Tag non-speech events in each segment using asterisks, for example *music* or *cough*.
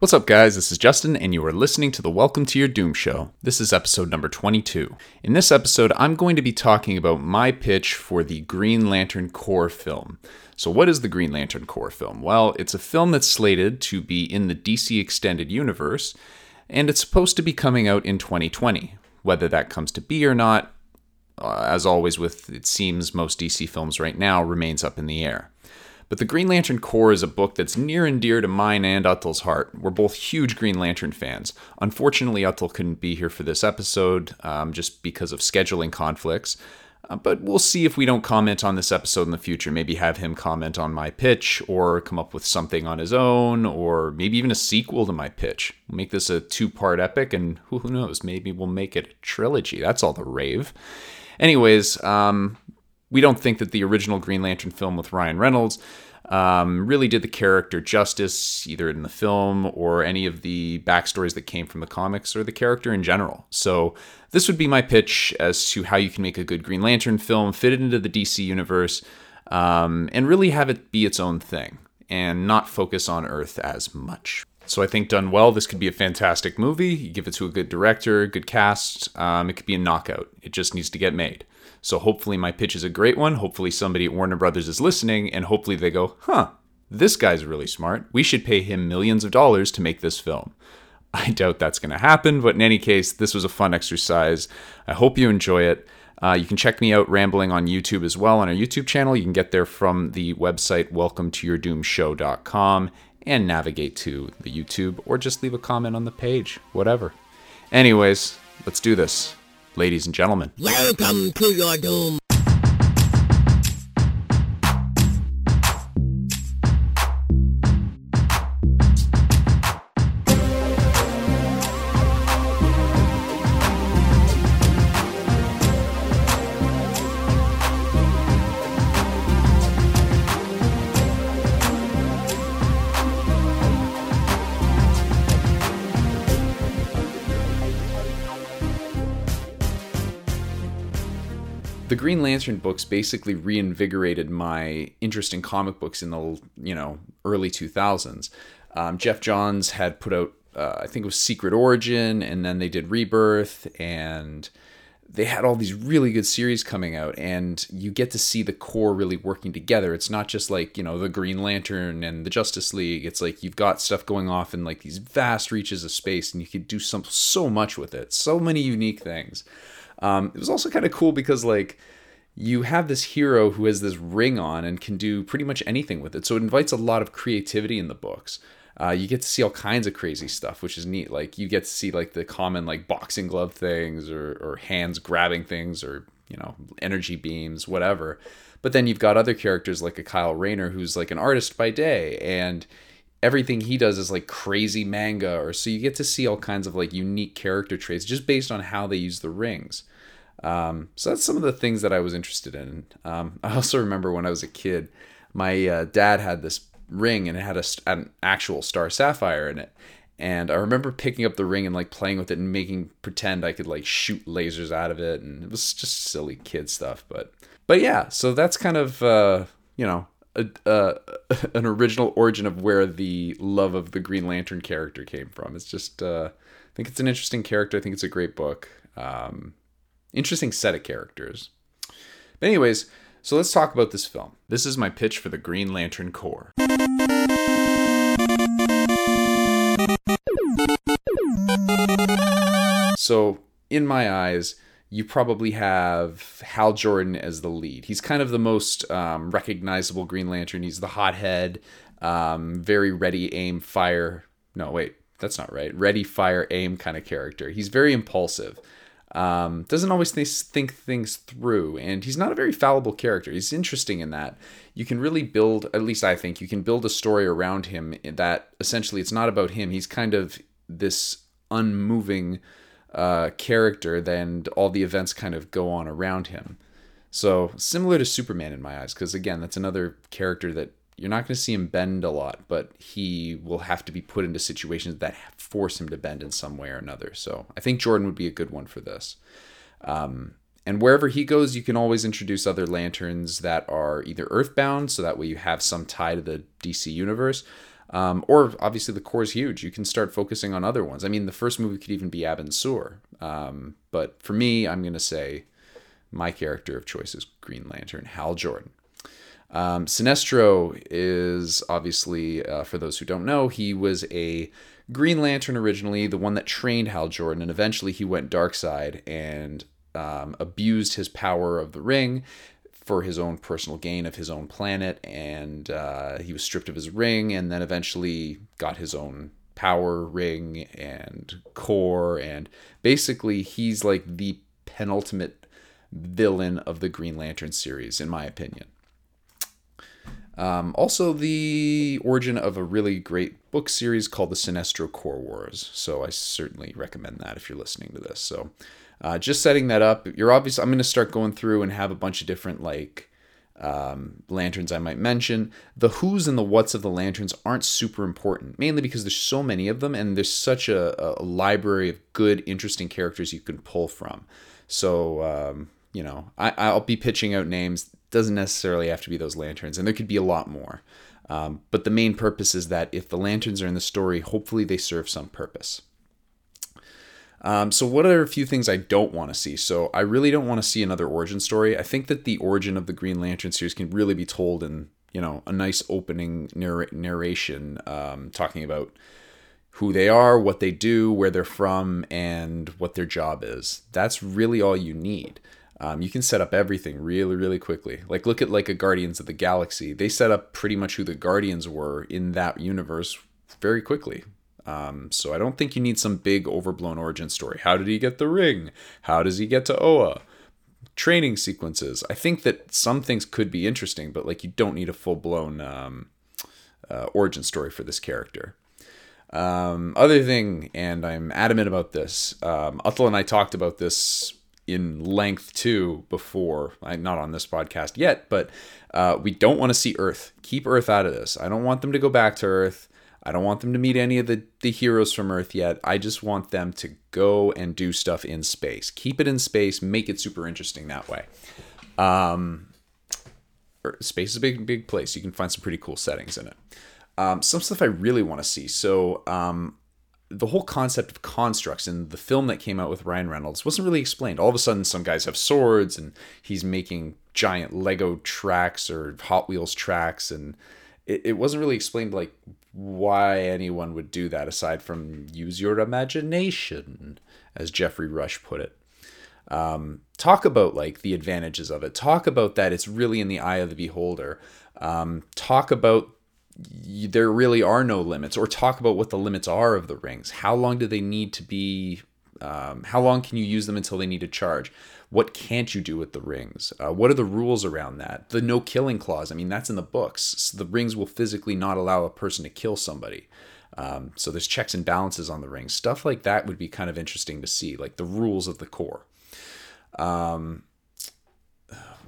What's up, guys? This is Justin, and you are listening to the Welcome to Your Doom Show. This is episode number 22. In this episode, I'm going to be talking about my pitch for the Green Lantern Corps film. So, what is the Green Lantern Corps film? Well, it's a film that's slated to be in the DC Extended Universe, and it's supposed to be coming out in 2020. Whether that comes to be or not, uh, as always with it seems most DC films right now, remains up in the air. But The Green Lantern Corps is a book that's near and dear to mine and Uttal's heart. We're both huge Green Lantern fans. Unfortunately, Uttal couldn't be here for this episode um, just because of scheduling conflicts. Uh, but we'll see if we don't comment on this episode in the future. Maybe have him comment on my pitch or come up with something on his own or maybe even a sequel to my pitch. We'll make this a two part epic and who knows, maybe we'll make it a trilogy. That's all the rave. Anyways, um, we don't think that the original Green Lantern film with Ryan Reynolds um, really did the character justice, either in the film or any of the backstories that came from the comics or the character in general. So, this would be my pitch as to how you can make a good Green Lantern film, fit it into the DC universe, um, and really have it be its own thing and not focus on Earth as much. So I think done well, this could be a fantastic movie. You give it to a good director, good cast, um, it could be a knockout. It just needs to get made. So hopefully my pitch is a great one. Hopefully somebody at Warner Brothers is listening, and hopefully they go, huh, this guy's really smart. We should pay him millions of dollars to make this film. I doubt that's going to happen, but in any case, this was a fun exercise. I hope you enjoy it. Uh, you can check me out rambling on YouTube as well on our YouTube channel. You can get there from the website welcometoyourdoomshow.com and navigate to the YouTube or just leave a comment on the page, whatever. Anyways, let's do this ladies and gentlemen. Welcome to your doom. The Green Lantern books basically reinvigorated my interest in comic books in the you know early 2000s. Um, Geoff Johns had put out uh, I think it was Secret Origin, and then they did Rebirth, and they had all these really good series coming out, and you get to see the Corps really working together. It's not just like you know the Green Lantern and the Justice League. It's like you've got stuff going off in like these vast reaches of space, and you could do some so much with it. So many unique things. Um, it was also kind of cool because like you have this hero who has this ring on and can do pretty much anything with it. So it invites a lot of creativity in the books. Uh, you get to see all kinds of crazy stuff, which is neat. Like you get to see like the common like boxing glove things or or hands grabbing things or you know energy beams, whatever. But then you've got other characters like a Kyle Rayner who's like an artist by day and everything he does is like crazy manga or so you get to see all kinds of like unique character traits just based on how they use the rings um, so that's some of the things that i was interested in um, *laughs* i also remember when i was a kid my uh, dad had this ring and it had a, an actual star sapphire in it and i remember picking up the ring and like playing with it and making pretend i could like shoot lasers out of it and it was just silly kid stuff but but yeah so that's kind of uh, you know a, *laughs* an original origin of where the love of the Green Lantern character came from. It's just, uh, I think it's an interesting character. I think it's a great book. Um, interesting set of characters. But anyways, so let's talk about this film. This is my pitch for the Green Lantern Corps. So, in my eyes, you probably have Hal Jordan as the lead. He's kind of the most um, recognizable Green Lantern. He's the hothead, um, very ready, aim, fire. No, wait, that's not right. Ready, fire, aim kind of character. He's very impulsive. Um, doesn't always th- think things through, and he's not a very fallible character. He's interesting in that you can really build, at least I think, you can build a story around him that essentially it's not about him. He's kind of this unmoving uh, character, then all the events kind of go on around him. So similar to Superman in my eyes, because again, that's another character that you're not going to see him bend a lot, but he will have to be put into situations that force him to bend in some way or another. So I think Jordan would be a good one for this. Um, and wherever he goes, you can always introduce other lanterns that are either earthbound, so that way you have some tie to the DC universe, Um, or obviously the Corps is huge. You can start focusing on other ones. I mean, the first movie could even be Abin Sur. Um, but for me, I'm going to say my character of choice is Green Lantern, Hal Jordan. Um, Sinestro is obviously, uh, for those who don't know, he was a Green Lantern originally, the one that trained Hal Jordan, and eventually he went dark side and um, abused his power of the ring for his own personal gain of his own planet, and uh, he was stripped of his ring, and then eventually got his own power ring and Corps, and basically he's like the penultimate villain of the Green Lantern series, in my opinion. Um, also, the origin of a really great book series called the Sinestro Corps Wars. So I certainly recommend that if you're listening to this. So uh, just setting that up. You're obviously, I'm going to start going through and have a bunch of different like um, lanterns I might mention. The who's and the what's of the lanterns aren't super important, mainly because there's so many of them and there's such a, a library of good, interesting characters you can pull from. So um, you know, I, I'll be pitching out names doesn't necessarily have to be those lanterns, and there could be a lot more. Um, but the main purpose is that if the lanterns are in the story, hopefully they serve some purpose. Um, so, what are a few things I don't want to see? So, I really don't want to see another origin story. I think that the origin of the Green Lantern series can really be told in, you know, a nice opening narr- narration um, talking about who they are, what they do, where they're from, and what their job is. That's really all you need um, you can set up everything really really quickly. Like look at like a guardians of the galaxy. They set up pretty much who the guardians were in that universe very quickly. Um, so i don't think you need some big overblown origin story. How did he get the ring? How does he get to oa? Training sequences. I think that some things could be interesting but like you don't need a full-blown um, uh, origin story for this character. Um, other thing, and I'm adamant about this. Um, Uthal and I talked about this in length too before. not on this podcast yet, but uh, we don't want to see Earth. Keep Earth out of this. I don't want them to go back to Earth. I don't want them to meet any of the, the heroes from Earth yet. I just want them to go and do stuff in space. Keep it in space. Make it super interesting that way. Um, space is a big, big place. You can find some pretty cool settings in it. Um, some stuff I really want to see. So um, the whole concept of constructs in the film that came out with Ryan Reynolds wasn't really explained. All of a sudden, some guys have swords and he's making giant Lego tracks or Hot Wheels tracks, and it, it wasn't really explained like why anyone would do that aside from use your imagination, as Geoffrey Rush put it. Um, talk about like the advantages of it. Talk about that it's really in the eye of the beholder. Um, talk about there really are no limits or talk about what the limits are of the rings. How long do they need to be um, how long can you use them until they need to charge? What can't you do with the rings? Uh, what are the rules around that? The no killing clause i mean that's in the books. So the rings will physically not allow a person to kill somebody. Um, so there's checks and balances on the rings. Stuff like that would be kind of interesting to see like the rules of the Corps. Um,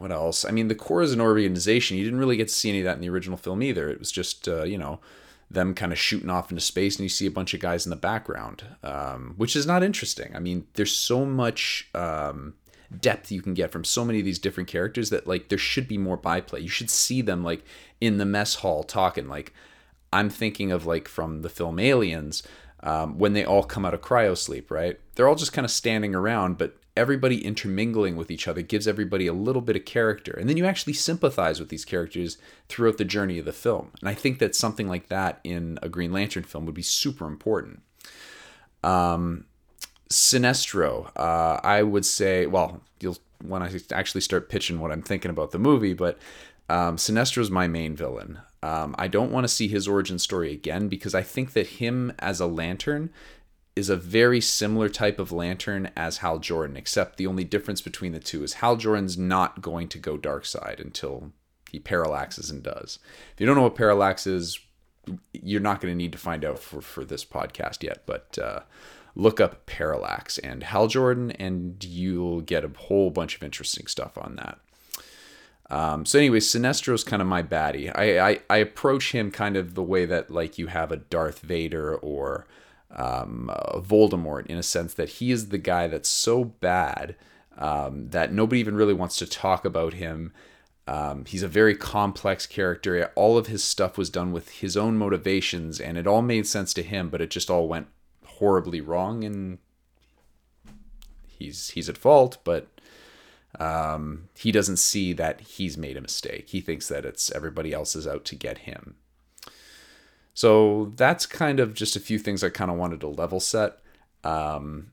what else? I mean, the Corps is an organization. You didn't really get to see any of that in the original film either. It was just, uh, you know, them kind of shooting off into space, and you see a bunch of guys in the background, um, which is not interesting. I mean, there's so much um, depth you can get from so many of these different characters that like there should be more byplay. You should see them like in the mess hall talking. Like I'm thinking of like from the film Aliens. Um, when they all come out of cryo sleep, right? They're all just kind of standing around, but everybody intermingling with each other gives everybody a little bit of character. And then you actually sympathize with these characters throughout the journey of the film. And I think that something like that in a Green Lantern film would be super important. Um, Sinestro, uh, I would say, well, you'll when I actually start pitching what I'm thinking about the movie, but um, Sinestro is my main villain. Um, I don't want to see his origin story again because I think that him as a lantern is a very similar type of lantern as Hal Jordan, except the only difference between the two is Hal Jordan's not going to go dark side until he parallaxes and does. If you don't know what parallax is, you're not going to need to find out for, for this podcast yet, but uh, look up parallax and Hal Jordan, and you'll get a whole bunch of interesting stuff on that. Um, so, anyway, Sinestro's kind of my baddie. I, I, I approach him kind of the way that like you have a Darth Vader or um, Voldemort in a sense that he is the guy that's so bad um, that nobody even really wants to talk about him Um, he's a very complex character. All of his stuff was done with his own motivations, and it all made sense to him, but it just all went horribly wrong, and he's he's at fault. But um, he doesn't see that he's made a mistake. He thinks that it's everybody else is out to get him. So that's kind of just a few things I kind of wanted to level set. Um,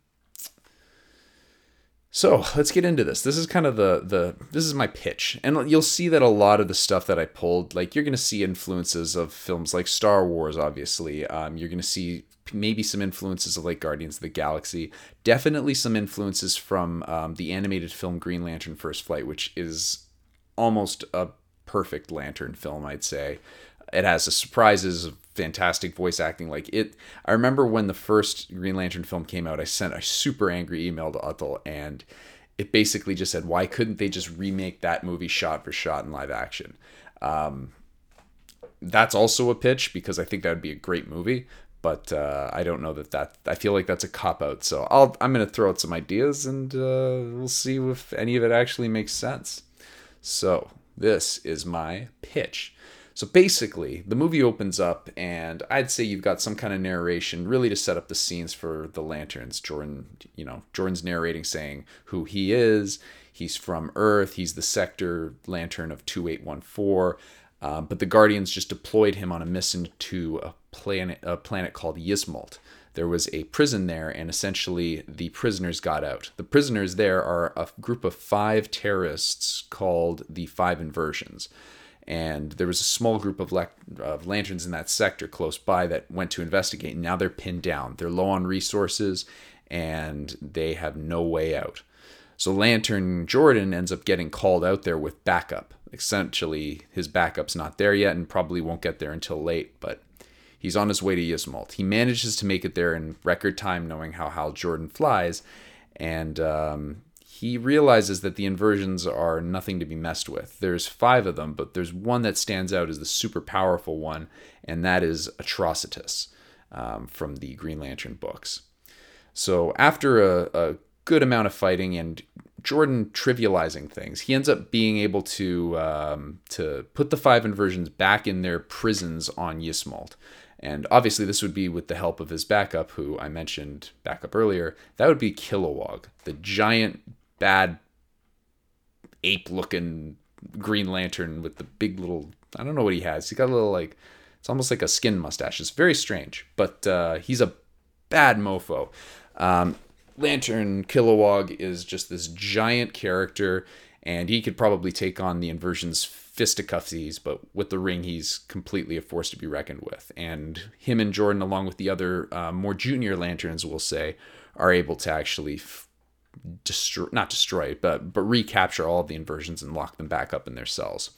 so let's get into this. This is kind of the the this is my pitch, and you'll see that a lot of the stuff that I pulled, like you're going to see influences of films like Star Wars. Obviously, um, you're going to see maybe some influences of like Guardians of the Galaxy. Definitely some influences from um, the animated film Green Lantern: First Flight, which is almost a perfect Lantern film, I'd say. It has the surprises, fantastic voice acting. Like it, I remember when the first Green Lantern film came out, I sent a super angry email to Uthal, and it basically just said, "Why couldn't they just remake that movie shot for shot in live action?" Um, that's also a pitch because I think that would be a great movie, but uh, I don't know that that I feel like that's a cop out. So I'll I'm gonna throw out some ideas and uh, we'll see if any of it actually makes sense. So this is my pitch. So basically, the movie opens up, and I'd say you've got some kind of narration really to set up the scenes for the lanterns. Jordan, you know, Jordan's narrating saying who he is. He's from Earth. He's the sector lantern of 2814. Um, but the Guardians just deployed him on a mission to a planet, a planet called Ysmault. There was a prison there, and essentially the prisoners got out. The prisoners there are a group of five terrorists called the Five Inversions and there was a small group of, of lanterns in that sector close by that went to investigate. And now they're pinned down. They're low on resources, and they have no way out. So Lantern Jordan ends up getting called out there with backup. Essentially, his backup's not there yet, and probably won't get there until late. But he's on his way to Ysmault. He manages to make it there in record time, knowing how Hal Jordan flies, and um, he realizes that the inversions are nothing to be messed with. There's five of them, but there's one that stands out as the super powerful one, and that is Atrocitus um, from the Green Lantern books. So after a, a good amount of fighting and Jordan trivializing things, he ends up being able to um, to put the five inversions back in their prisons on Ysmault. And obviously, this would be with the help of his backup, who I mentioned backup earlier. That would be Kilowog, the giant bad ape looking Green Lantern with the big little I don't know what he has. He got a little like it's almost like a skin mustache. It's very strange, but uh, he's a bad mofo. Um, Lantern Kilowog is just this giant character, and he could probably take on the inversion's fisticuffsies, but with the ring, he's completely a force to be reckoned with. And him and Jordan, along with the other uh, more junior lanterns, we'll say, are able to actually f- destroy not destroy but but recapture all of the inversions and lock them back up in their cells.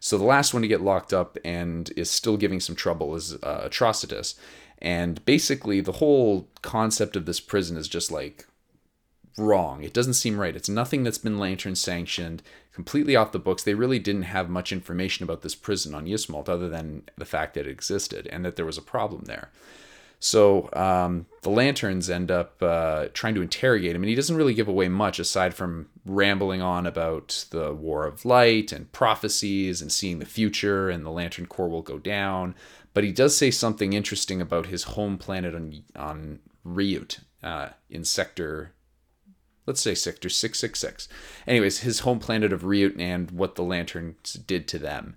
So the last one to get locked up and is still giving some trouble is uh, Atrocitus. And basically the whole concept of this prison is just like wrong. It doesn't seem right. It's nothing that's been lantern sanctioned, completely off the books. They really didn't have much information about this prison on Ysmault other than the fact that it existed and that there was a problem there. So um, the lanterns end up uh, trying to interrogate him, and he doesn't really give away much aside from rambling on about the War of Light and prophecies and seeing the future, and the Lantern Corps will go down. But he does say something interesting about his home planet on on Ryut uh, in Sector let's say sector 666 anyways his home planet of ryut and what the lanterns did to them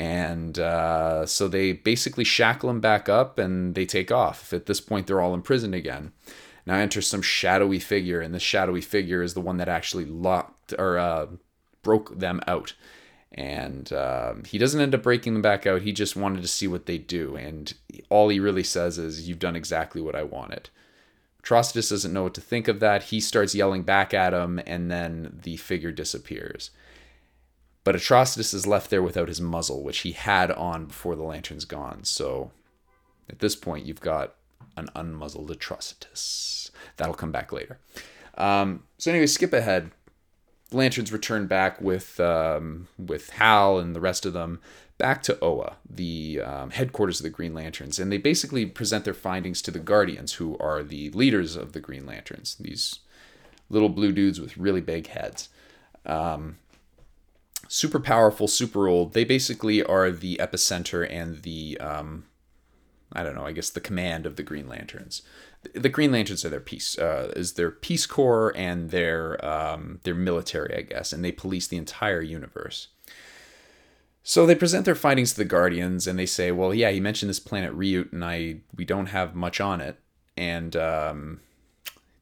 and uh, so they basically shackle him back up and they take off. At this point, they're all in prison again. Now enters some shadowy figure, and this shadowy figure is the one that actually locked or uh, broke them out. And uh, he doesn't end up breaking them back out. He just wanted to see what they do. And all he really says is, You've done exactly what I wanted. Atrocitus doesn't know what to think of that. He starts yelling back at him, and then the figure disappears. But Atrocitus is left there without his muzzle, which he had on before the lantern's gone. So at this point, you've got an unmuzzled Atrocitus. That'll come back later. Um, so anyway, skip ahead. Lanterns return back with um, with Hal and the rest of them back to Oa, the um, headquarters of the Green Lanterns, and they basically present their findings to the Guardians, who are the leaders of the Green Lanterns. These little blue dudes with really big heads. Um, super powerful, super old. They basically are the epicenter and the um, I don't know, I guess the command of the Green Lanterns. The Green Lanterns are their peace uh, is their peace corps and their um, their military, I guess, and they police the entire universe. So they present their findings to the Guardians, and they say, "Well, yeah, you mentioned this planet Ryut, and I we don't have much on it." And um,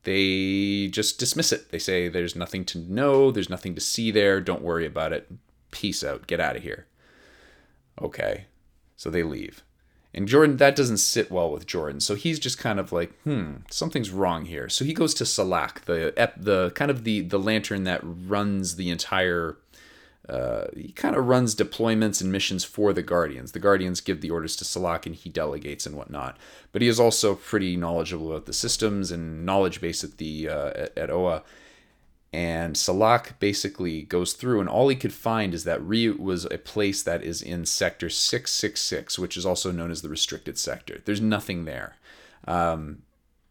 they just dismiss it. They say, "There's nothing to know. There's nothing to see there. Don't worry about it. Peace out. Get out of here." Okay, so they leave. And Jordan, that doesn't sit well with Jordan. So he's just kind of like, hmm, something's wrong here. So he goes to Salaak, the the kind of the the lantern that runs the entire uh, he kind of runs deployments and missions for the Guardians. The Guardians give the orders to Salaak and he delegates and whatnot. But he is also pretty knowledgeable about the systems and knowledge base at the uh, at, at Oa. And Salaak basically goes through, and all he could find is that Ryut was a place that is in Sector 666, which is also known as the restricted sector. There's nothing there. Um,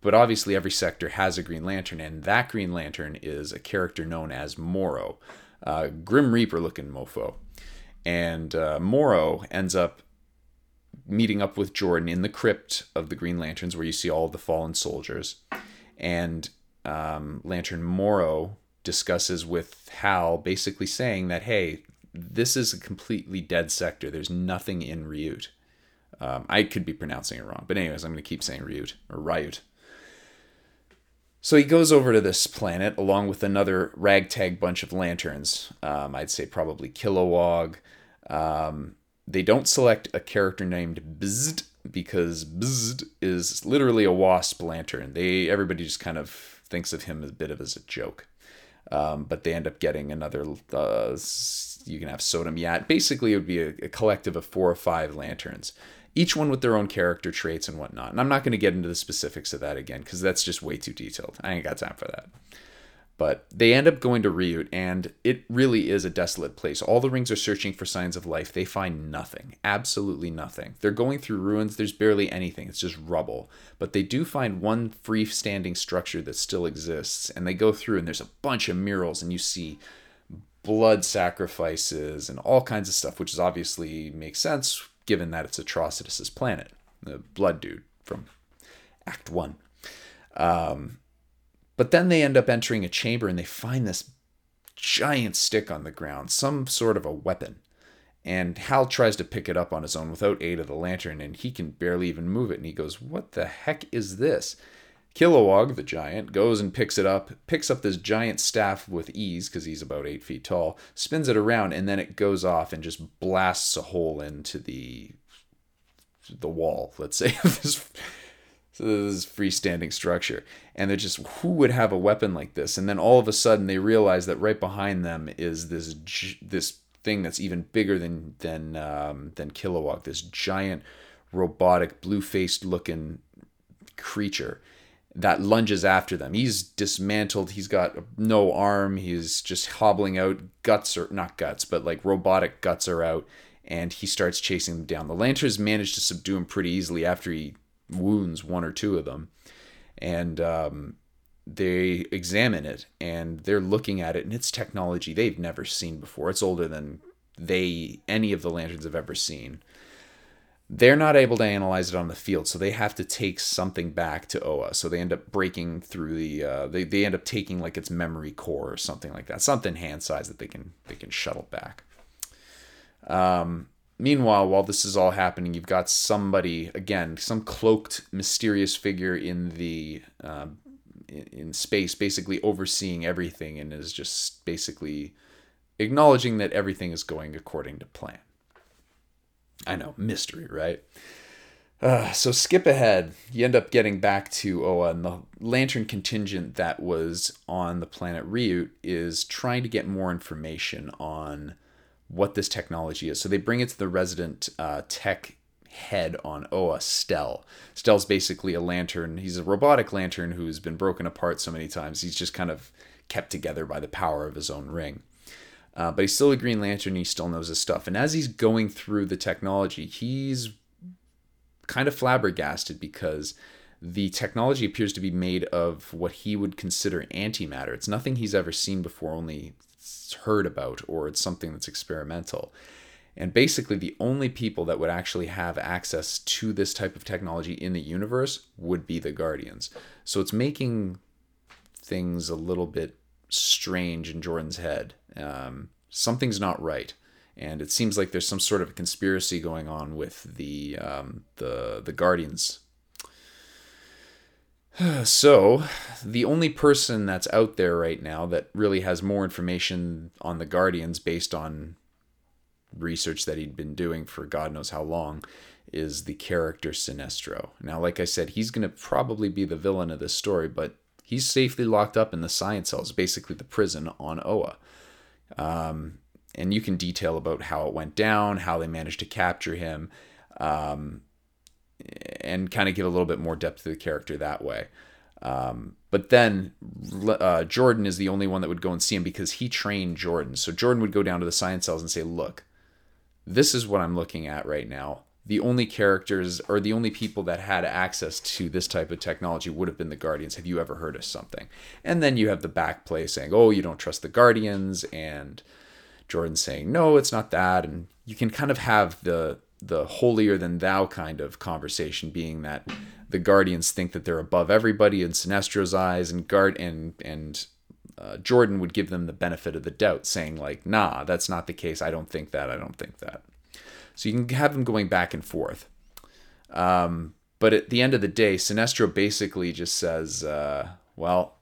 but obviously, every sector has a Green Lantern, and that Green Lantern is a character known as Morro uh, Grim Reaper looking mofo. And uh, Morro ends up meeting up with Jordan in the crypt of the Green Lanterns, where you see all the fallen soldiers. And um, Lantern Morro discusses with Hal, basically saying that, hey, this is a completely dead sector. There's nothing in Ryut. Um, I could be pronouncing it wrong, but anyways, I'm going to keep saying Ryut or Ryut. So he goes over to this planet along with another ragtag bunch of lanterns. Um, I'd say probably Kilowog. Um, they don't select a character named Bzzd because Bzzd is literally a wasp lantern. They everybody just kind of thinks of him a bit of as a joke. Um, but they end up getting another. Uh, you can have Sodam Yat. Basically, it would be a, a collective of four or five lanterns each one with their own character traits and whatnot. And I'm not going to get into the specifics of that again because that's just way too detailed. I ain't got time for that. But they end up going to Ryut, and it really is a desolate place. All the rings are searching for signs of life. They find nothing, absolutely nothing. They're going through ruins. There's barely anything. It's just rubble. But they do find one freestanding structure that still exists, and they go through, and there's a bunch of murals, and you see blood sacrifices and all kinds of stuff, which is obviously makes sense given that it's Atrocitus's planet, the blood dude from Act One. Um, but then they end up entering a chamber and they find this giant stick on the ground, some sort of a weapon. And Hal tries to pick it up on his own without aid of the lantern, and he can barely even move it. And he goes, What the heck is this? Kilowog, the giant, goes and picks it up, picks up this giant staff with ease because he's about eight feet tall, spins it around, and then it goes off and just blasts a hole into the the wall. *laughs* Let's say this, this freestanding structure, and they're just who would have a weapon like this? And then all of a sudden they realize that right behind them is this this thing that's even bigger than than um, than Kilowog, this giant robotic blue faced looking creature that lunges after them. He's dismantled. He's got no arm. He's just hobbling out. Guts are not guts, but like robotic guts are out, and he starts chasing them down. The Lanterns manage to subdue him pretty easily after he wounds one or two of them, and um, they examine it and they're looking at it, and it's technology they've never seen before. It's older than they any of the Lanterns have ever seen they're not able to analyze it on the field, so they have to take something back to OA. So they end up breaking through the uh, they they end up taking like its memory core or something like that, something hand size that they can they can shuttle back. Um, meanwhile, while this is all happening, you've got somebody again, some cloaked, mysterious figure in the uh, in, in space, basically overseeing everything, and is just basically acknowledging that everything is going according to plan. I know, mystery, right? Uh, so skip ahead. You end up getting back to Oa, and the Lantern contingent that was on the planet Ryut is trying to get more information on what this technology is. So they bring it to the resident uh, tech head on Oa, Stel. Stel's basically a lantern. He's a robotic lantern who's been broken apart so many times. He's just kind of kept together by the power of his own ring. Uh, but he's still a Green Lantern. He still knows his stuff. And as he's going through the technology, he's kind of flabbergasted because the technology appears to be made of what he would consider antimatter. It's nothing he's ever seen before, only heard about or it's something that's experimental. And basically, the only people that would actually have access to this type of technology in the universe would be the Guardians. So it's making things a little bit strange in Jordan's head. Um, something's not right, and it seems like there's some sort of a conspiracy going on with the um, the the Guardians. *sighs* So, the only person that's out there right now that really has more information on the Guardians based on research that he'd been doing for God knows how long is the character Sinestro. Now, like I said, he's going to probably be the villain of this story, but he's safely locked up in the science cells, basically the prison on Oa. Um, and you can detail about how it went down, how they managed to capture him, um, and kind of give a little bit more depth to the character that way. Um, but then uh, Jordan is the only one that would go and see him because he trained Jordan. So Jordan would go down to the science cells and say, Look, this is what I'm looking at right now. The only characters or the only people that had access to this type of technology would have been the Guardians. Have you ever heard of something? And then you have the back play saying, oh, you don't trust the Guardians, and Jordan saying, no, it's not that. And you can kind of have the the holier than thou kind of conversation being that the guardians think that they're above everybody in sinestro's eyes and guard and and uh, Jordan would give them the benefit of the doubt, saying like, "Nah, that's not the case. I don't think that. I don't think that." So you can have them going back and forth. Um, but at the end of the day, Sinestro basically just says, uh, "Well,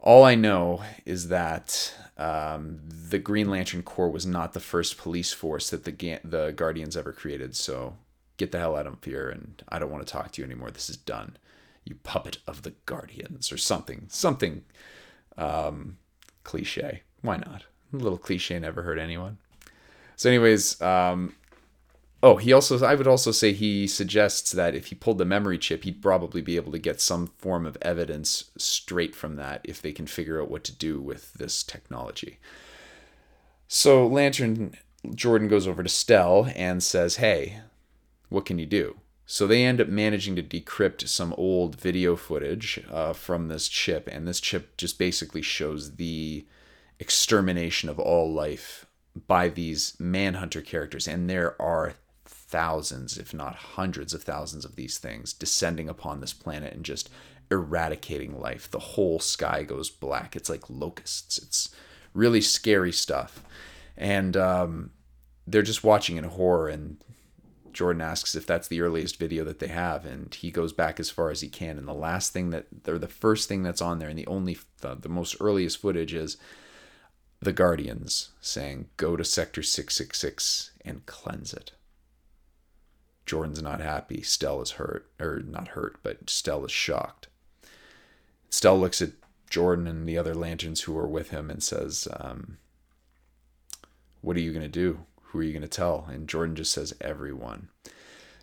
all I know is that um, the Green Lantern Corps was not the first police force that the Ga- the Guardians ever created. So get the hell out of here, and I don't want to talk to you anymore. This is done." you puppet of the guardians or something something um, cliche why not a little cliche never hurt anyone so anyways um, oh he also i would also say he suggests that if he pulled the memory chip he'd probably be able to get some form of evidence straight from that if they can figure out what to do with this technology. So lantern jordan goes over to Stel and says hey what can you do? So they end up managing to decrypt some old video footage uh, from this chip, and this chip just basically shows the extermination of all life by these manhunter characters, and there are thousands, if not hundreds of thousands of these things descending upon this planet and just eradicating life. The whole sky goes black. It's like locusts. It's really scary stuff. And um, they're just watching in horror and Jordan asks if that's the earliest video that they have, and he goes back as far as he can. And the last thing that, or the first thing that's on there, and the only, the, the most earliest footage is the Guardians saying, "Go to Sector 666 and cleanse it." Jordan's not happy. Stel is hurt, or not hurt, but Stel is shocked. Stel looks at Jordan and the other lanterns who are with him and says, um, "What are you gonna do?" Who are you going to tell? And Jordan just says, everyone.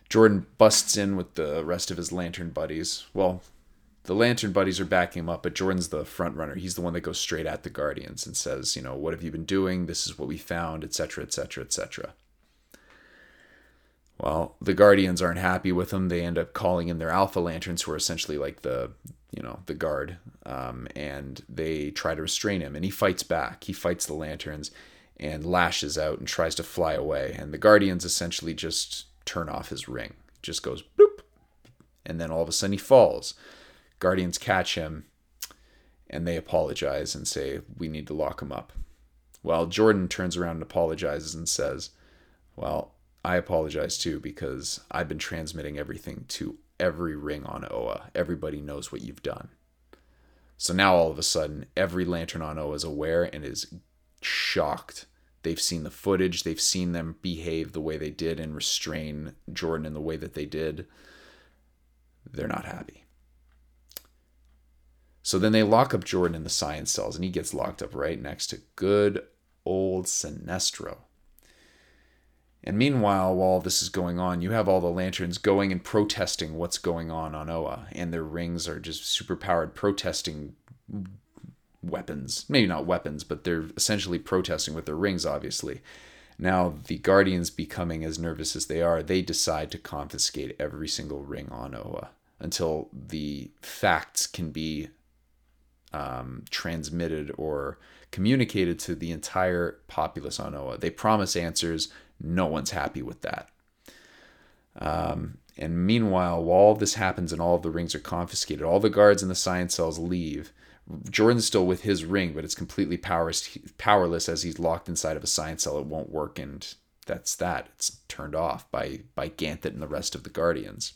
Jordan busts in with the rest of his lantern buddies. Well, the lantern buddies are backing him up, but Jordan's the front runner. He's the one that goes straight at the Guardians and says, you know, what have you been doing? This is what we found, etc., etc., etc. Well, the Guardians aren't happy with him. They end up calling in their Alpha Lanterns, who are essentially like the, you know, the guard, um, and they try to restrain him. And he fights back. He fights the Lanterns, and lashes out and tries to fly away. And the Guardians essentially just turn off his ring. Just goes boop. And then all of a sudden he falls. Guardians catch him and they apologize and say, We need to lock him up. Well, Jordan turns around and apologizes and says, Well, I apologize too because I've been transmitting everything to every ring on Oa. Everybody knows what you've done. So now all of a sudden, every lantern on Oa is aware and is shocked. They've seen the footage, they've seen them behave the way they did and restrain Jordan in the way that they did. They're not happy. So then they lock up Jordan in the science cells, and he gets locked up right next to good old Sinestro. And meanwhile, while this is going on, you have all the lanterns going and protesting what's going on on Oa, and their rings are just super powered, protesting weapons. Maybe not weapons, but they're essentially protesting with their rings, obviously. Now, the Guardians becoming as nervous as they are, they decide to confiscate every single ring on Oa until the facts can be um, transmitted or communicated to the entire populace on Oa. They promise answers. No one's happy with that. Um, and meanwhile, while all this happens and all of the rings are confiscated, all the guards in the science cells leave. Jordan's still with his ring, but it's completely powerless, powerless as he's locked inside of a science cell. It won't work, and that's that. It's turned off by by Ganthet and the rest of the Guardians.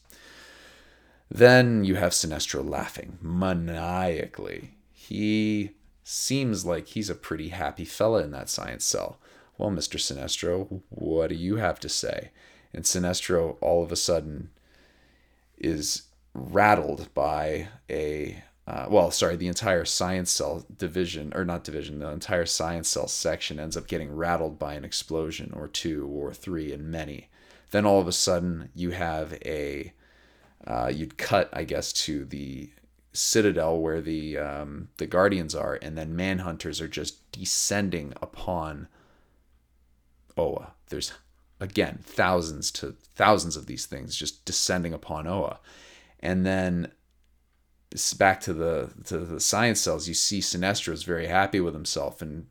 Then you have Sinestro laughing maniacally. He seems like he's a pretty happy fella in that science cell. Well, Mr. Sinestro, what do you have to say? And Sinestro all of a sudden is rattled by a uh, well, sorry, the entire science cell division, or not division, the entire science cell section ends up getting rattled by an explosion or two or three and many. Then all of a sudden, you have a, uh, you'd cut, I guess, to the citadel where the um, the guardians are, and then manhunters are just descending upon Oa. There's again thousands to thousands of these things just descending upon Oa, and then back to the to the science cells, you see Sinestro is very happy with himself, and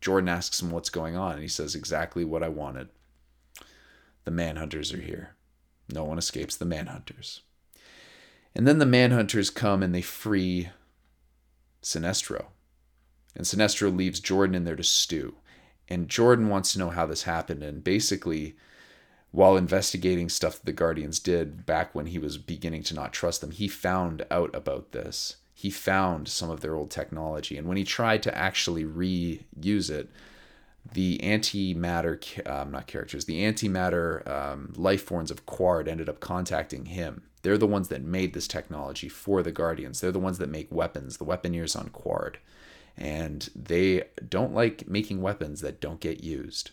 Jordan asks him what's going on, and he says exactly what I wanted. The manhunters are here. No one escapes the manhunters. And then the manhunters come and they free Sinestro. And Sinestro leaves Jordan in there to stew. And Jordan wants to know how this happened. And basically, while investigating stuff that the Guardians did back when he was beginning to not trust them, he found out about this. He found some of their old technology. And when he tried to actually reuse it, the antimatter, um, not characters, the antimatter um, life forms of Qward ended up contacting him. They're the ones that made this technology for the Guardians. They're the ones that make weapons, the weaponeers on Qward. And they don't like making weapons that don't get used.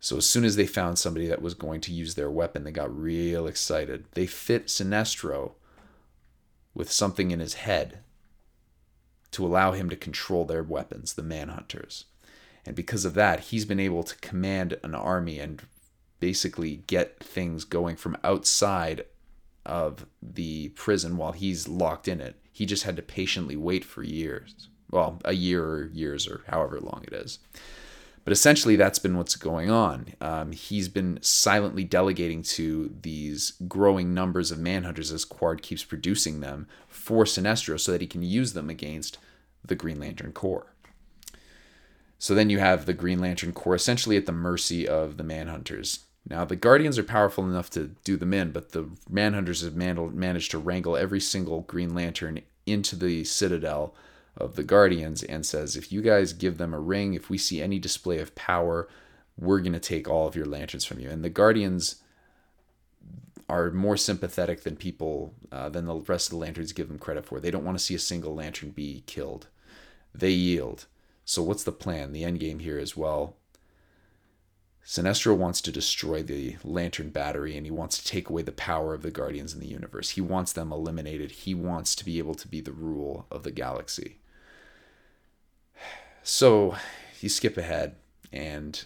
So as soon as they found somebody that was going to use their weapon, they got real excited. They fit Sinestro with something in his head to allow him to control their weapons, the Manhunters. And because of that, he's been able to command an army and basically get things going from outside of the prison while he's locked in it. He just had to patiently wait for years. Well, a year or years or however long it is. But essentially, that's been what's going on. Um, he's been silently delegating to these growing numbers of manhunters as Qward keeps producing them for Sinestro so that he can use them against the Green Lantern Corps. So then you have the Green Lantern Corps essentially at the mercy of the Manhunters. Now, the Guardians are powerful enough to do them in, but the Manhunters have managed to wrangle every single Green Lantern into the Citadel of the Guardians and says, if you guys give them a ring, if we see any display of power, we're going to take all of your lanterns from you. And the Guardians are more sympathetic than people, uh, than the rest of the lanterns give them credit for. They don't want to see a single lantern be killed. They yield. So, what's the plan? The end game here is well, Sinestro wants to destroy the lantern battery and he wants to take away the power of the Guardians in the universe. He wants them eliminated. He wants to be able to be the rule of the galaxy. So you skip ahead and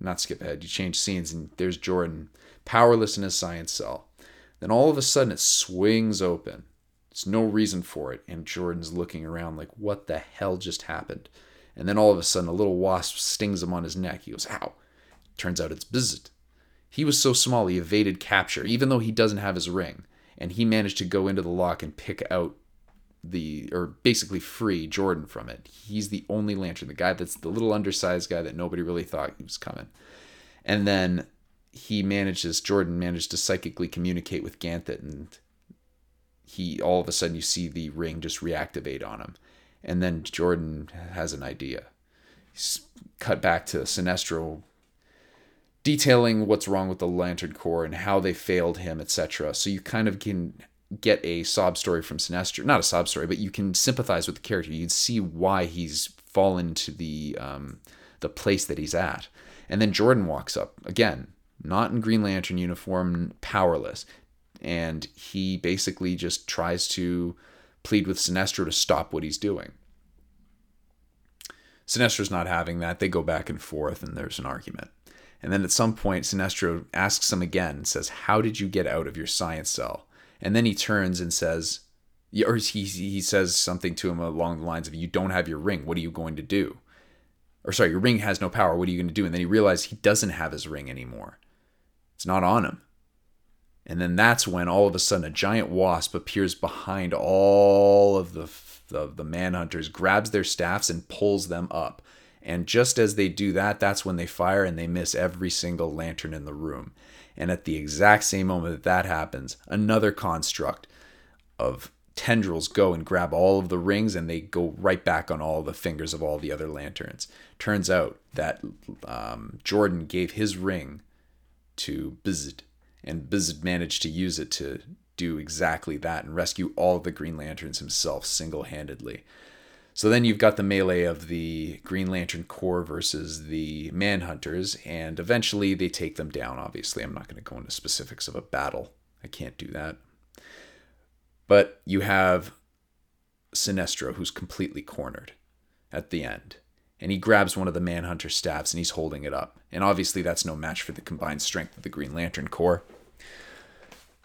not skip ahead, you change scenes, and there's Jordan powerless in his science cell. Then all of a sudden it swings open. There's no reason for it. And Jordan's looking around like, what the hell just happened? And then all of a sudden a little wasp stings him on his neck. He goes, Ow. Turns out it's Bzzd. He was so small he evaded capture, even though he doesn't have his ring. And he managed to go into the lock and pick out the or basically free Jordan from it. He's the only lantern, the guy that's the little undersized guy that nobody really thought he was coming. And then he manages Jordan managed to psychically communicate with Ganthet and he all of a sudden you see the ring just reactivate on him. And then Jordan has an idea. He's cut back to Sinestro detailing what's wrong with the Lantern Corps and how they failed him, etc. So you kind of can get a sob story from Sinestro, not a sob story, but you can sympathize with the character. You can see why he's fallen to the um, the place that he's at. And then Jordan walks up again, not in Green Lantern uniform, powerless, and he basically just tries to plead with Sinestro to stop what he's doing. Sinestro's not having that. They go back and forth, and there's an argument. And then at some point, Sinestro asks him again, says, How did you get out of your science cell? And then he turns and says, Or he he says something to him along the lines of, "You don't have your ring. What are you going to do?" Or sorry, your ring has no power. What are you going to do? And then he realizes he doesn't have his ring anymore. It's not on him. And then that's when all of a sudden a giant wasp appears behind all of the the, the manhunters, grabs their staffs and pulls them up. And just as they do that, that's when they fire and they miss every single lantern in the room. And at the exact same moment that that happens, another construct of tendrils go and grab all of the rings and they go right back on all the fingers of all the other lanterns. Turns out that um, Jordan gave his ring to Bzzd, and Bzzd managed to use it to do exactly that and rescue all the Green Lanterns himself single handedly. So then you've got the melee of the Green Lantern Corps versus the Manhunters, and eventually they take them down. Obviously, I'm not going to go into specifics of a battle, I can't do that. But you have Sinestro, who's completely cornered at the end. And he grabs one of the Manhunter staffs and he's holding it up. And obviously, that's no match for the combined strength of the Green Lantern Corps.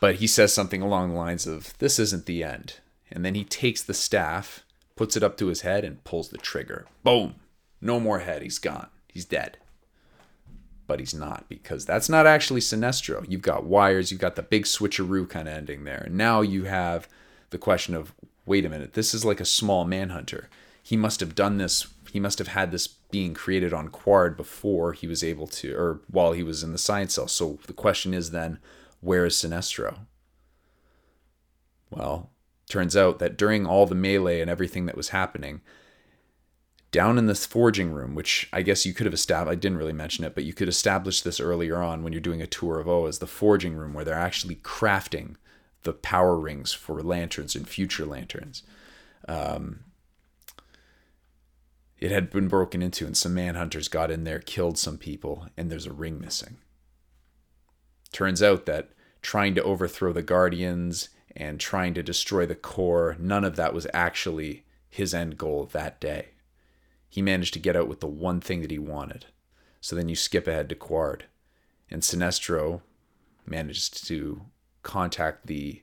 But he says something along the lines of, This isn't the end. And then he takes the staff, puts it up to his head, and pulls the trigger. Boom! No more head. He's gone. He's dead. But he's not because that's not actually Sinestro. You've got wires, you've got the big switcheroo kind of ending there. And now you have the question of wait a minute, this is like a small manhunter. He must have done this, he must have had this being created on Qward before he was able to, or while he was in the science cell. So the question is then, where is Sinestro? Well, turns out that during all the melee and everything that was happening, down in this forging room, which I guess you could have established, I didn't really mention it, but you could establish this earlier on when you're doing a tour of Oa as the forging room where they're actually crafting the power rings for lanterns and future lanterns. Um, it had been broken into, and some manhunters got in there, killed some people, and there's a ring missing. Turns out that trying to overthrow the Guardians and trying to destroy the Corps, none of that was actually his end goal that day. He managed to get out with the one thing that he wanted. So then you skip ahead to Qward, and Sinestro manages to contact the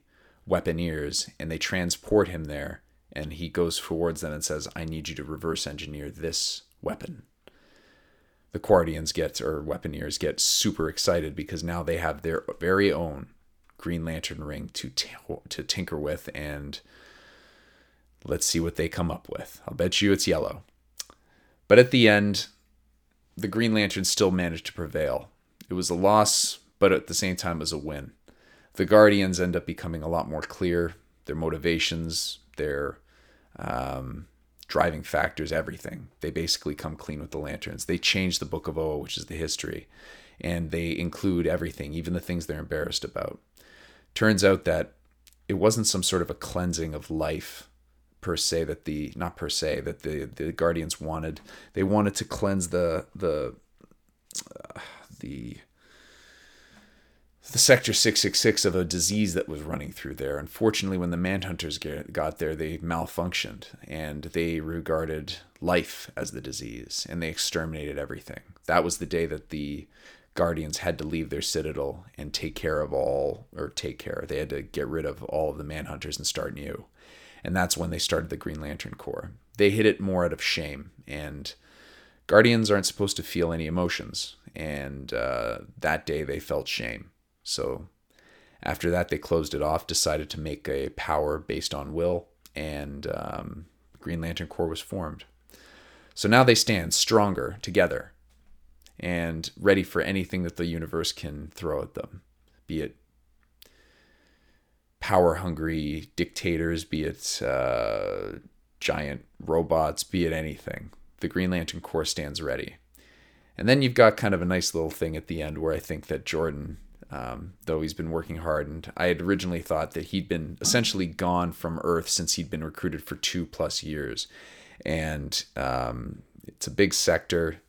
weaponeers, and they transport him there. And he goes towards them and says, "I need you to reverse engineer this weapon." the Qwardians get or Weaponeers get super excited because now they have their very own Green Lantern ring to t- to tinker with, and let's see what they come up with. I'll bet you it's yellow. But at the end, the Green Lantern still managed to prevail. It was a loss, but at the same time, it was a win. The Guardians end up becoming a lot more clear. Their motivations, their um, driving factors, everything. They basically come clean with the lanterns. They change the Book of Oa, which is the history, and they include everything, even the things they're embarrassed about. Turns out that it wasn't some sort of a cleansing of life per se that the not per se that the the guardians wanted they wanted to cleanse the the uh, the the sector 666 of a disease that was running through there. Unfortunately, when the manhunters got there, they malfunctioned and they regarded life as the disease and they exterminated everything. That was the day that the guardians had to leave their citadel and take care of all, or take care, they had to get rid of all of the manhunters and start new. And that's when they started the Green Lantern Corps. They hit it more out of shame and guardians aren't supposed to feel any emotions. And uh, that day they felt shame so after that, they closed it off, decided to make a power based on will, and um, Green Lantern Corps was formed. So now they stand stronger together and ready for anything that the universe can throw at them, be it power hungry dictators, be it uh, giant robots, be it anything. The Green Lantern Corps stands ready. And then you've got kind of a nice little thing at the end where I think that Jordan um, though he's been working hard. And I had originally thought that he'd been essentially gone from Earth since he'd been recruited for two plus years. And um, it's a big sector,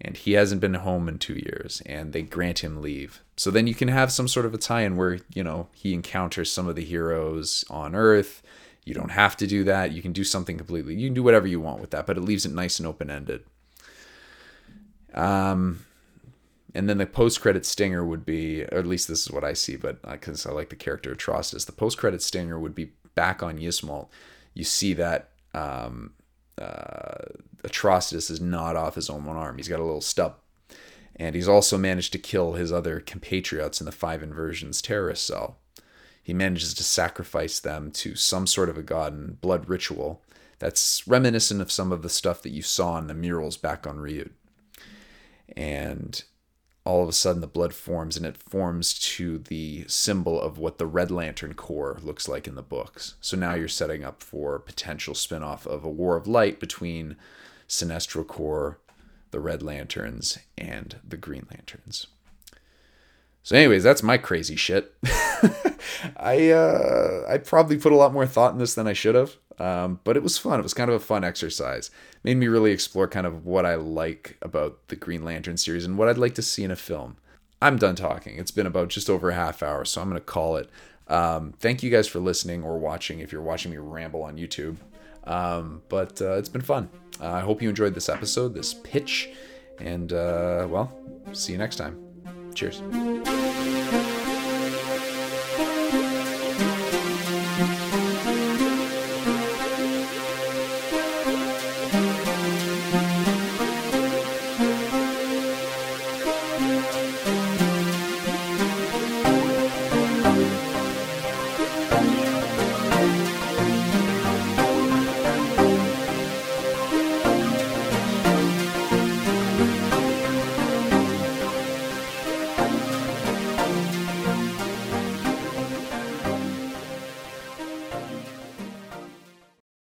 and he hasn't been home in two years, and they grant him leave. So then you can have some sort of a tie in where, you know, he encounters some of the heroes on Earth. You don't have to do that. You can do something completely. You can do whatever you want with that, but it leaves it nice and open ended. Um, and then the post credit stinger would be, or at least this is what I see, but because uh, I like the character Atrocitus, the post credit stinger would be back on Ysmault, you see that um, uh, Atrocitus is not off his own one arm. He's got a little stub. And he's also managed to kill his other compatriots in the Five Inversions terrorist cell. He manages to sacrifice them to some sort of a god in blood ritual that's reminiscent of some of the stuff that you saw in the murals back on Ryut. And all of a sudden the blood forms and it forms to the symbol of what the Red Lantern Corps looks like in the books. So now you're setting up for potential spin-off of a War of Light between Sinestro Corps, the Red Lanterns, and the Green Lanterns. So, anyways, that's my crazy shit. *laughs* I uh, I probably put a lot more thought in this than I should have, um, but it was fun. It was kind of a fun exercise. Made me really explore kind of what I like about the Green Lantern series and what I'd like to see in a film. I'm done talking. It's been about just over a half hour, so I'm gonna call it. Um, thank you guys for listening or watching. If you're watching me ramble on YouTube, um, but uh, it's been fun. Uh, I hope you enjoyed this episode, this pitch, and uh, well, see you next time. Cheers.